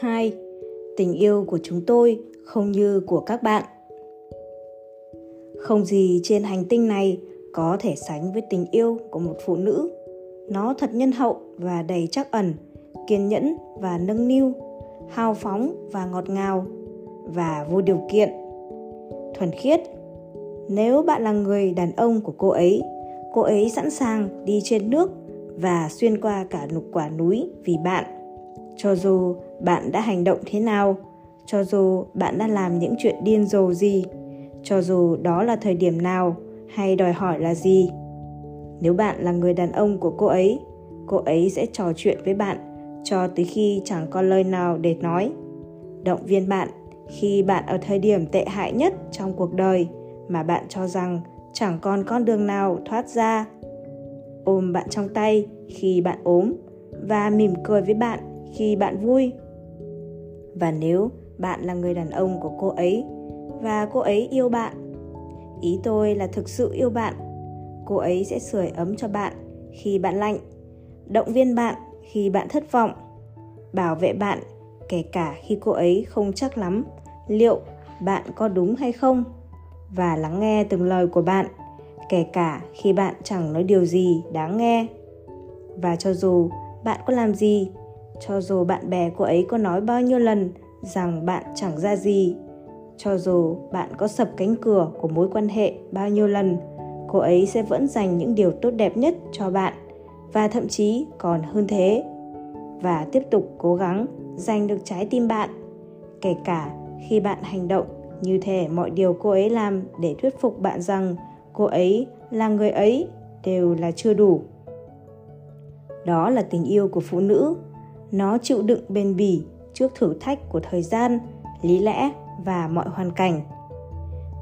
2. Tình yêu của chúng tôi không như của các bạn. Không gì trên hành tinh này có thể sánh với tình yêu của một phụ nữ. Nó thật nhân hậu và đầy trắc ẩn, kiên nhẫn và nâng niu, hào phóng và ngọt ngào và vô điều kiện. Thuần khiết. Nếu bạn là người đàn ông của cô ấy, cô ấy sẵn sàng đi trên nước và xuyên qua cả lục quả núi vì bạn. Cho dù bạn đã hành động thế nào, cho dù bạn đã làm những chuyện điên rồ gì, cho dù đó là thời điểm nào hay đòi hỏi là gì. Nếu bạn là người đàn ông của cô ấy, cô ấy sẽ trò chuyện với bạn cho tới khi chẳng có lời nào để nói. Động viên bạn khi bạn ở thời điểm tệ hại nhất trong cuộc đời mà bạn cho rằng chẳng còn con đường nào thoát ra ôm bạn trong tay khi bạn ốm và mỉm cười với bạn khi bạn vui và nếu bạn là người đàn ông của cô ấy, và cô ấy yêu bạn, ý tôi là thực sự yêu bạn, cô ấy sẽ sưởi ấm cho bạn khi bạn lạnh, động viên bạn khi bạn thất vọng, bảo vệ bạn kể cả khi cô ấy không chắc lắm liệu bạn có đúng hay không, và lắng nghe từng lời của bạn kể cả khi bạn chẳng nói điều gì đáng nghe. Và cho dù bạn có làm gì cho dù bạn bè cô ấy có nói bao nhiêu lần rằng bạn chẳng ra gì, cho dù bạn có sập cánh cửa của mối quan hệ bao nhiêu lần, cô ấy sẽ vẫn dành những điều tốt đẹp nhất cho bạn và thậm chí còn hơn thế và tiếp tục cố gắng giành được trái tim bạn, kể cả khi bạn hành động như thể mọi điều cô ấy làm để thuyết phục bạn rằng cô ấy là người ấy đều là chưa đủ. Đó là tình yêu của phụ nữ nó chịu đựng bền bỉ trước thử thách của thời gian, lý lẽ và mọi hoàn cảnh.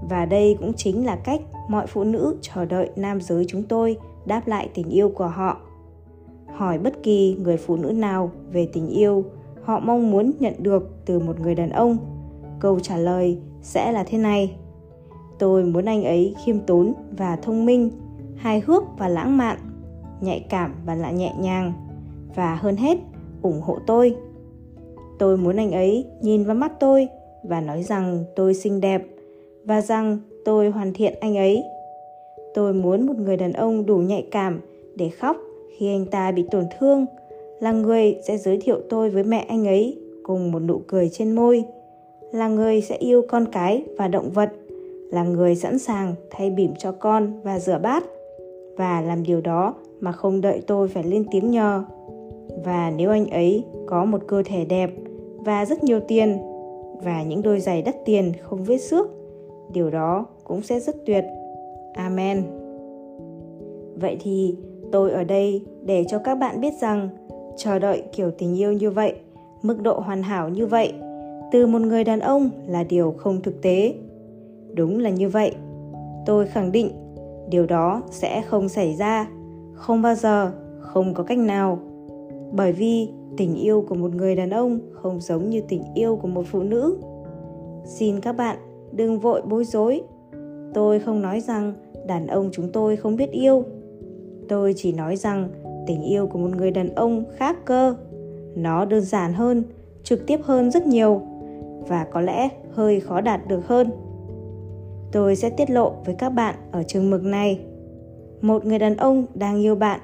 Và đây cũng chính là cách mọi phụ nữ chờ đợi nam giới chúng tôi đáp lại tình yêu của họ. Hỏi bất kỳ người phụ nữ nào về tình yêu, họ mong muốn nhận được từ một người đàn ông. Câu trả lời sẽ là thế này. Tôi muốn anh ấy khiêm tốn và thông minh, hài hước và lãng mạn, nhạy cảm và lại nhẹ nhàng. Và hơn hết ủng hộ tôi. Tôi muốn anh ấy nhìn vào mắt tôi và nói rằng tôi xinh đẹp và rằng tôi hoàn thiện anh ấy. Tôi muốn một người đàn ông đủ nhạy cảm để khóc khi anh ta bị tổn thương, là người sẽ giới thiệu tôi với mẹ anh ấy cùng một nụ cười trên môi, là người sẽ yêu con cái và động vật, là người sẵn sàng thay bỉm cho con và rửa bát. Và làm điều đó mà không đợi tôi phải lên tiếng nhờ và nếu anh ấy có một cơ thể đẹp và rất nhiều tiền và những đôi giày đắt tiền không vết xước, điều đó cũng sẽ rất tuyệt. Amen. Vậy thì tôi ở đây để cho các bạn biết rằng chờ đợi kiểu tình yêu như vậy, mức độ hoàn hảo như vậy, từ một người đàn ông là điều không thực tế. Đúng là như vậy. Tôi khẳng định điều đó sẽ không xảy ra, không bao giờ, không có cách nào bởi vì tình yêu của một người đàn ông không giống như tình yêu của một phụ nữ. Xin các bạn đừng vội bối rối. Tôi không nói rằng đàn ông chúng tôi không biết yêu. Tôi chỉ nói rằng tình yêu của một người đàn ông khác cơ. Nó đơn giản hơn, trực tiếp hơn rất nhiều và có lẽ hơi khó đạt được hơn. Tôi sẽ tiết lộ với các bạn ở trường mực này. Một người đàn ông đang yêu bạn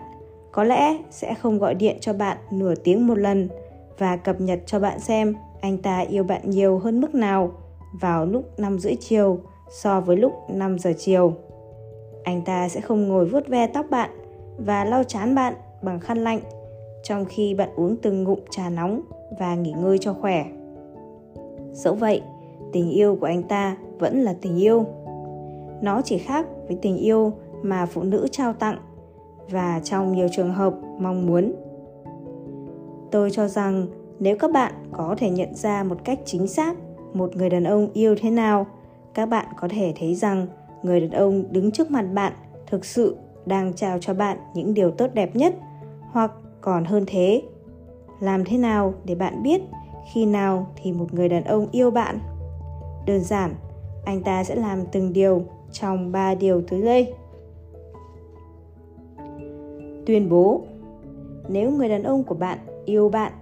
có lẽ sẽ không gọi điện cho bạn nửa tiếng một lần và cập nhật cho bạn xem anh ta yêu bạn nhiều hơn mức nào vào lúc 5 rưỡi chiều so với lúc 5 giờ chiều. Anh ta sẽ không ngồi vuốt ve tóc bạn và lau chán bạn bằng khăn lạnh trong khi bạn uống từng ngụm trà nóng và nghỉ ngơi cho khỏe. Dẫu vậy, tình yêu của anh ta vẫn là tình yêu nó chỉ khác với tình yêu mà phụ nữ trao tặng và trong nhiều trường hợp mong muốn. Tôi cho rằng nếu các bạn có thể nhận ra một cách chính xác một người đàn ông yêu thế nào, các bạn có thể thấy rằng người đàn ông đứng trước mặt bạn thực sự đang trao cho bạn những điều tốt đẹp nhất hoặc còn hơn thế. Làm thế nào để bạn biết khi nào thì một người đàn ông yêu bạn? Đơn giản, anh ta sẽ làm từng điều trong ba điều tới đây tuyên bố, nếu người đàn ông của bạn yêu bạn,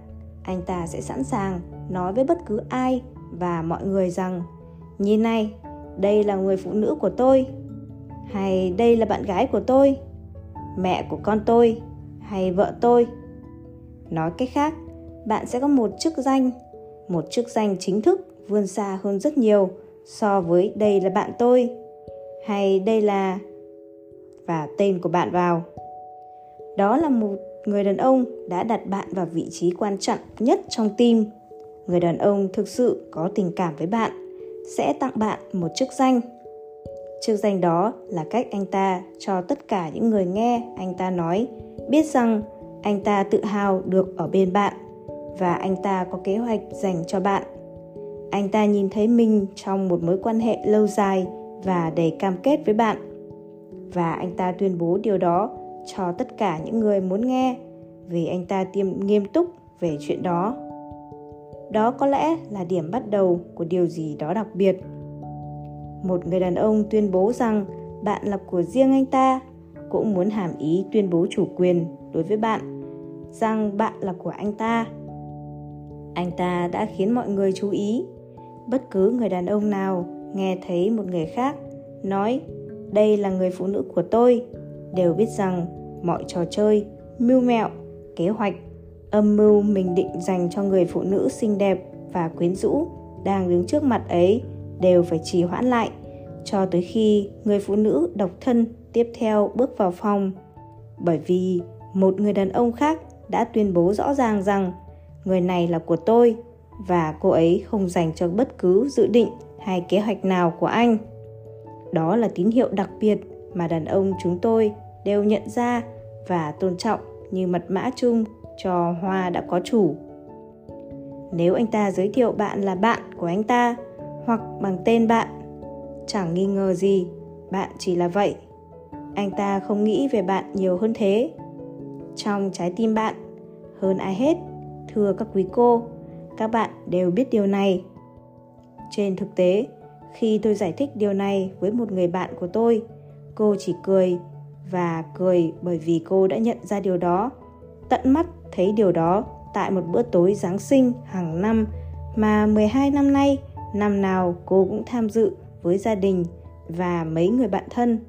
anh ta sẽ sẵn sàng nói với bất cứ ai và mọi người rằng, nhìn này, đây là người phụ nữ của tôi, hay đây là bạn gái của tôi, mẹ của con tôi, hay vợ tôi nói cách khác, bạn sẽ có một chức danh, một chức danh chính thức vươn xa hơn rất nhiều so với đây là bạn tôi hay đây là và tên của bạn vào đó là một người đàn ông đã đặt bạn vào vị trí quan trọng nhất trong tim người đàn ông thực sự có tình cảm với bạn, sẽ tặng bạn một chức danh. Chức danh đó là cách anh ta cho tất cả những người nghe anh ta nói, biết rằng anh ta tự hào được ở bên bạn và anh ta có kế hoạch dành cho bạn. Anh ta nhìn thấy mình trong một mối quan hệ lâu dài và đầy cam kết với bạn. Và anh ta tuyên bố điều đó cho tất cả những người muốn nghe, vì anh ta tiêm nghiêm túc về chuyện đó. Đó có lẽ là điểm bắt đầu của điều gì đó đặc biệt. Một người đàn ông tuyên bố rằng bạn là của riêng anh ta, cũng muốn hàm ý tuyên bố chủ quyền đối với bạn, rằng bạn là của anh ta. Anh ta đã khiến mọi người chú ý. Bất cứ người đàn ông nào nghe thấy một người khác nói, đây là người phụ nữ của tôi đều biết rằng mọi trò chơi, mưu mẹo, kế hoạch, âm mưu mình định dành cho người phụ nữ xinh đẹp và quyến rũ đang đứng trước mặt ấy đều phải trì hoãn lại cho tới khi người phụ nữ độc thân tiếp theo bước vào phòng. Bởi vì một người đàn ông khác đã tuyên bố rõ ràng rằng người này là của tôi và cô ấy không dành cho bất cứ dự định hay kế hoạch nào của anh. Đó là tín hiệu đặc biệt mà đàn ông chúng tôi đều nhận ra và tôn trọng như mật mã chung cho hoa đã có chủ. Nếu anh ta giới thiệu bạn là bạn của anh ta, hoặc bằng tên bạn, chẳng nghi ngờ gì, bạn chỉ là vậy. Anh ta không nghĩ về bạn nhiều hơn thế. Trong trái tim bạn, hơn ai hết, thưa các quý cô, các bạn đều biết điều này. Trên thực tế, khi tôi giải thích điều này với một người bạn của tôi, cô chỉ cười và cười bởi vì cô đã nhận ra điều đó tận mắt thấy điều đó tại một bữa tối Giáng sinh hàng năm mà 12 năm nay, năm nào cô cũng tham dự với gia đình và mấy người bạn thân.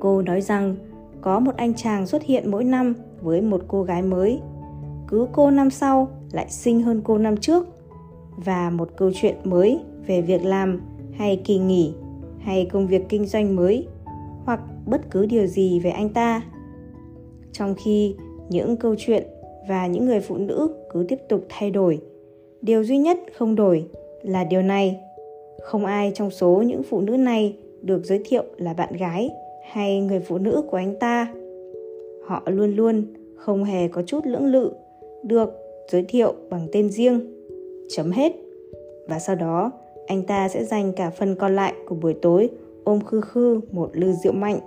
Cô nói rằng có một anh chàng xuất hiện mỗi năm với một cô gái mới. Cứ cô năm sau lại xinh hơn cô năm trước và một câu chuyện mới về việc làm hay kỳ nghỉ hay công việc kinh doanh mới hoặc bất cứ điều gì về anh ta. Trong khi những câu chuyện và những người phụ nữ cứ tiếp tục thay đổi, điều duy nhất không đổi là điều này. Không ai trong số những phụ nữ này được giới thiệu là bạn gái hay người phụ nữ của anh ta. Họ luôn luôn không hề có chút lưỡng lự được giới thiệu bằng tên riêng. Chấm hết. Và sau đó, anh ta sẽ dành cả phần còn lại của buổi tối ôm khư khư một lư rượu mạnh,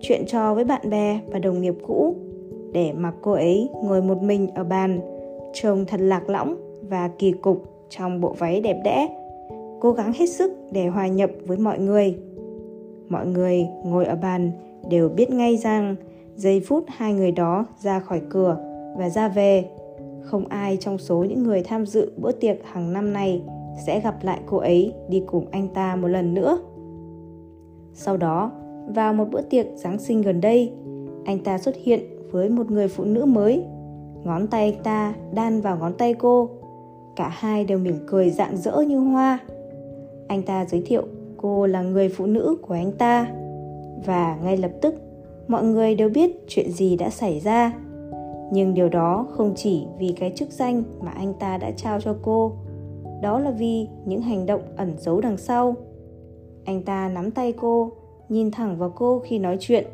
chuyện trò với bạn bè và đồng nghiệp cũ để mặc cô ấy ngồi một mình ở bàn, trông thật lạc lõng và kỳ cục trong bộ váy đẹp đẽ, cố gắng hết sức để hòa nhập với mọi người. Mọi người ngồi ở bàn đều biết ngay rằng giây phút hai người đó ra khỏi cửa và ra về, không ai trong số những người tham dự bữa tiệc hàng năm này sẽ gặp lại cô ấy đi cùng anh ta một lần nữa. Sau đó, vào một bữa tiệc Giáng sinh gần đây, anh ta xuất hiện với một người phụ nữ mới. Ngón tay anh ta đan vào ngón tay cô. Cả hai đều mỉm cười rạng rỡ như hoa. Anh ta giới thiệu cô là người phụ nữ của anh ta. Và ngay lập tức, mọi người đều biết chuyện gì đã xảy ra. Nhưng điều đó không chỉ vì cái chức danh mà anh ta đã trao cho cô. Đó là vì những hành động ẩn giấu đằng sau. Anh ta nắm tay cô, nhìn thẳng vào cô khi nói chuyện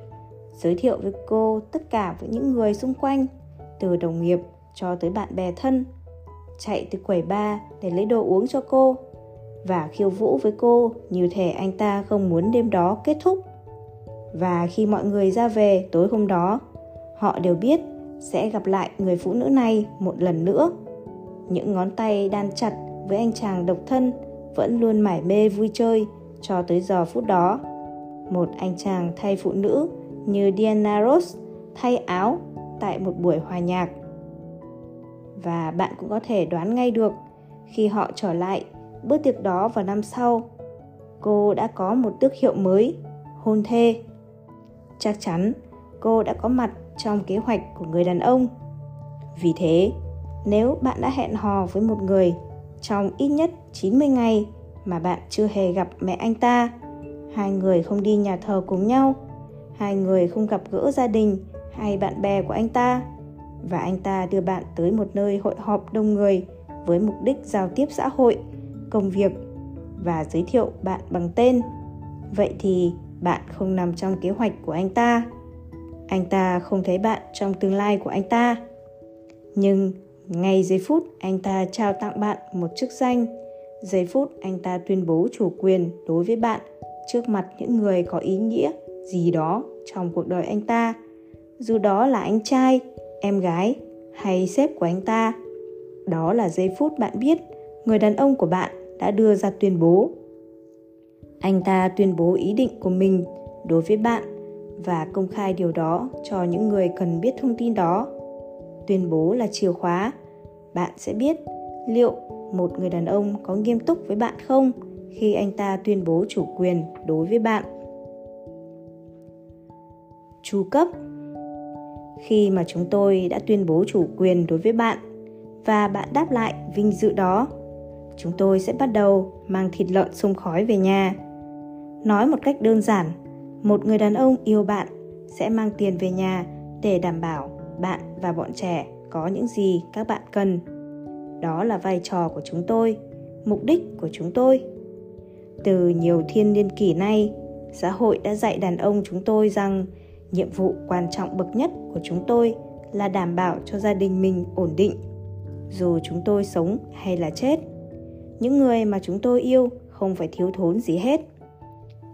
giới thiệu với cô tất cả với những người xung quanh, từ đồng nghiệp cho tới bạn bè thân, chạy từ quầy bar để lấy đồ uống cho cô và khiêu vũ với cô như thể anh ta không muốn đêm đó kết thúc. Và khi mọi người ra về tối hôm đó, họ đều biết sẽ gặp lại người phụ nữ này một lần nữa. Những ngón tay đan chặt với anh chàng độc thân vẫn luôn mải mê vui chơi cho tới giờ phút đó. Một anh chàng thay phụ nữ như Diana Ross thay áo tại một buổi hòa nhạc. Và bạn cũng có thể đoán ngay được, khi họ trở lại, bữa tiệc đó vào năm sau, cô đã có một tước hiệu mới, hôn thê chắc chắn, cô đã có mặt trong kế hoạch của người đàn ông vì thế, nếu bạn đã hẹn hò với một người trong ít nhất 90 ngày mà bạn chưa hề gặp mẹ anh ta, hai người không đi nhà thờ cùng nhau, hai người không gặp gỡ gia đình hay bạn bè của anh ta và anh ta đưa bạn tới một nơi hội họp đông người với mục đích giao tiếp xã hội, công việc và giới thiệu bạn bằng tên. Vậy thì bạn không nằm trong kế hoạch của anh ta. Anh ta không thấy bạn trong tương lai của anh ta. Nhưng ngay giây phút anh ta trao tặng bạn một chức danh, giây phút anh ta tuyên bố chủ quyền đối với bạn trước mặt những người có ý nghĩa gì đó trong cuộc đời anh ta, dù đó là anh trai, em gái hay sếp của anh ta. Đó là giây phút bạn biết người đàn ông của bạn đã đưa ra tuyên bố. Anh ta tuyên bố ý định của mình đối với bạn và công khai điều đó cho những người cần biết thông tin đó. Tuyên bố là chìa khóa. Bạn sẽ biết liệu một người đàn ông có nghiêm túc với bạn không khi anh ta tuyên bố chủ quyền đối với bạn. Chu cấp. Khi mà chúng tôi đã tuyên bố chủ quyền đối với bạn và bạn đáp lại vinh dự đó, chúng tôi sẽ bắt đầu mang thịt lợn xông khói về nhà. Nói một cách đơn giản, một người đàn ông yêu bạn sẽ mang tiền về nhà để đảm bảo bạn và bọn trẻ có những gì các bạn cần đó là vai trò của chúng tôi, mục đích của chúng tôi. Từ nhiều thiên niên kỷ nay, xã hội đã dạy đàn ông chúng tôi rằng nhiệm vụ quan trọng bậc nhất của chúng tôi là đảm bảo cho gia đình mình ổn định, dù chúng tôi sống hay là chết. Những người mà chúng tôi yêu không phải thiếu thốn gì hết.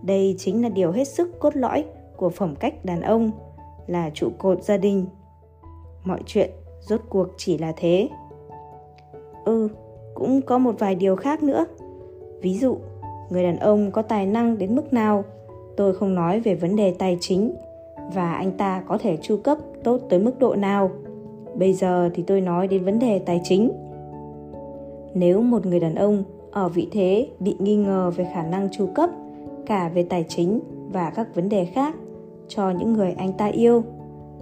Đây chính là điều hết sức cốt lõi của phẩm cách đàn ông, là trụ cột gia đình. Mọi chuyện rốt cuộc chỉ là thế ừ cũng có một vài điều khác nữa. Ví dụ, người đàn ông có tài năng đến mức nào, tôi không nói về vấn đề tài chính, và anh ta có thể chu cấp tốt tới mức độ nào. Bây giờ thì tôi nói đến vấn đề tài chính. Nếu một người đàn ông ở vị thế bị nghi ngờ về khả năng chu cấp, cả về tài chính và các vấn đề khác cho những người anh ta yêu,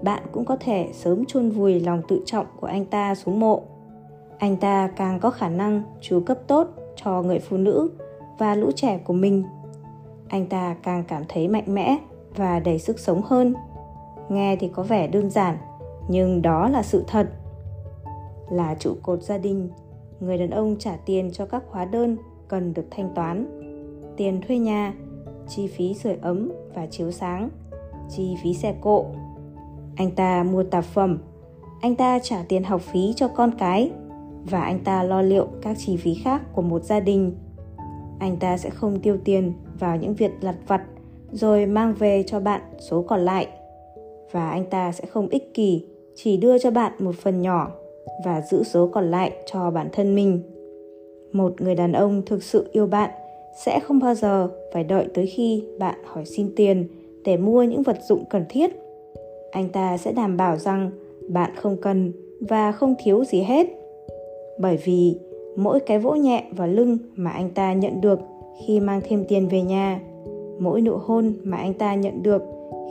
bạn cũng có thể sớm chôn vùi lòng tự trọng của anh ta xuống mộ anh ta càng có khả năng chu cấp tốt cho người phụ nữ và lũ trẻ của mình. Anh ta càng cảm thấy mạnh mẽ và đầy sức sống hơn. Nghe thì có vẻ đơn giản, nhưng đó là sự thật. Là trụ cột gia đình, người đàn ông trả tiền cho các hóa đơn cần được thanh toán. Tiền thuê nhà, chi phí sưởi ấm và chiếu sáng, chi phí xe cộ. Anh ta mua tạp phẩm. Anh ta trả tiền học phí cho con cái và anh ta lo liệu các chi phí khác của một gia đình. Anh ta sẽ không tiêu tiền vào những việc lặt vặt, rồi mang về cho bạn số còn lại. Và anh ta sẽ không ích kỷ, chỉ đưa cho bạn một phần nhỏ và giữ số còn lại cho bản thân mình. Một người đàn ông thực sự yêu bạn sẽ không bao giờ phải đợi tới khi bạn hỏi xin tiền để mua những vật dụng cần thiết. Anh ta sẽ đảm bảo rằng bạn không cần và không thiếu gì hết bởi vì mỗi cái vỗ nhẹ vào lưng mà anh ta nhận được khi mang thêm tiền về nhà, mỗi nụ hôn mà anh ta nhận được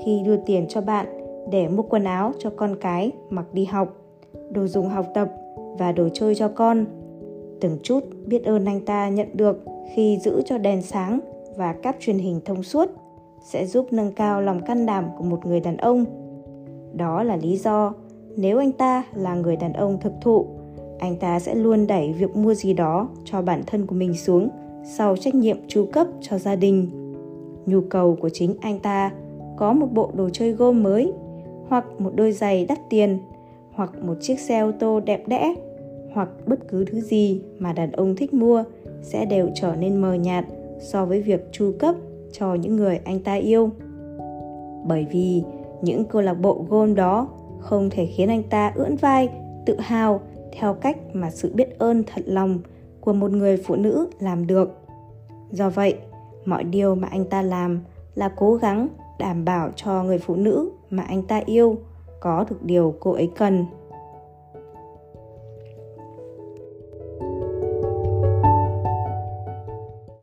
khi đưa tiền cho bạn để mua quần áo cho con cái mặc đi học, đồ dùng học tập và đồ chơi cho con. Từng chút biết ơn anh ta nhận được khi giữ cho đèn sáng và cáp truyền hình thông suốt sẽ giúp nâng cao lòng can đảm của một người đàn ông. Đó là lý do nếu anh ta là người đàn ông thực thụ anh ta sẽ luôn đẩy việc mua gì đó cho bản thân của mình xuống sau trách nhiệm chu cấp cho gia đình. Nhu cầu của chính anh ta có một bộ đồ chơi gôm mới, hoặc một đôi giày đắt tiền, hoặc một chiếc xe ô tô đẹp đẽ, hoặc bất cứ thứ gì mà đàn ông thích mua sẽ đều trở nên mờ nhạt so với việc chu cấp cho những người anh ta yêu. Bởi vì những câu lạc bộ gôn đó không thể khiến anh ta ưỡn vai, tự hào theo cách mà sự biết ơn thật lòng của một người phụ nữ làm được. Do vậy, mọi điều mà anh ta làm là cố gắng đảm bảo cho người phụ nữ mà anh ta yêu có được điều cô ấy cần.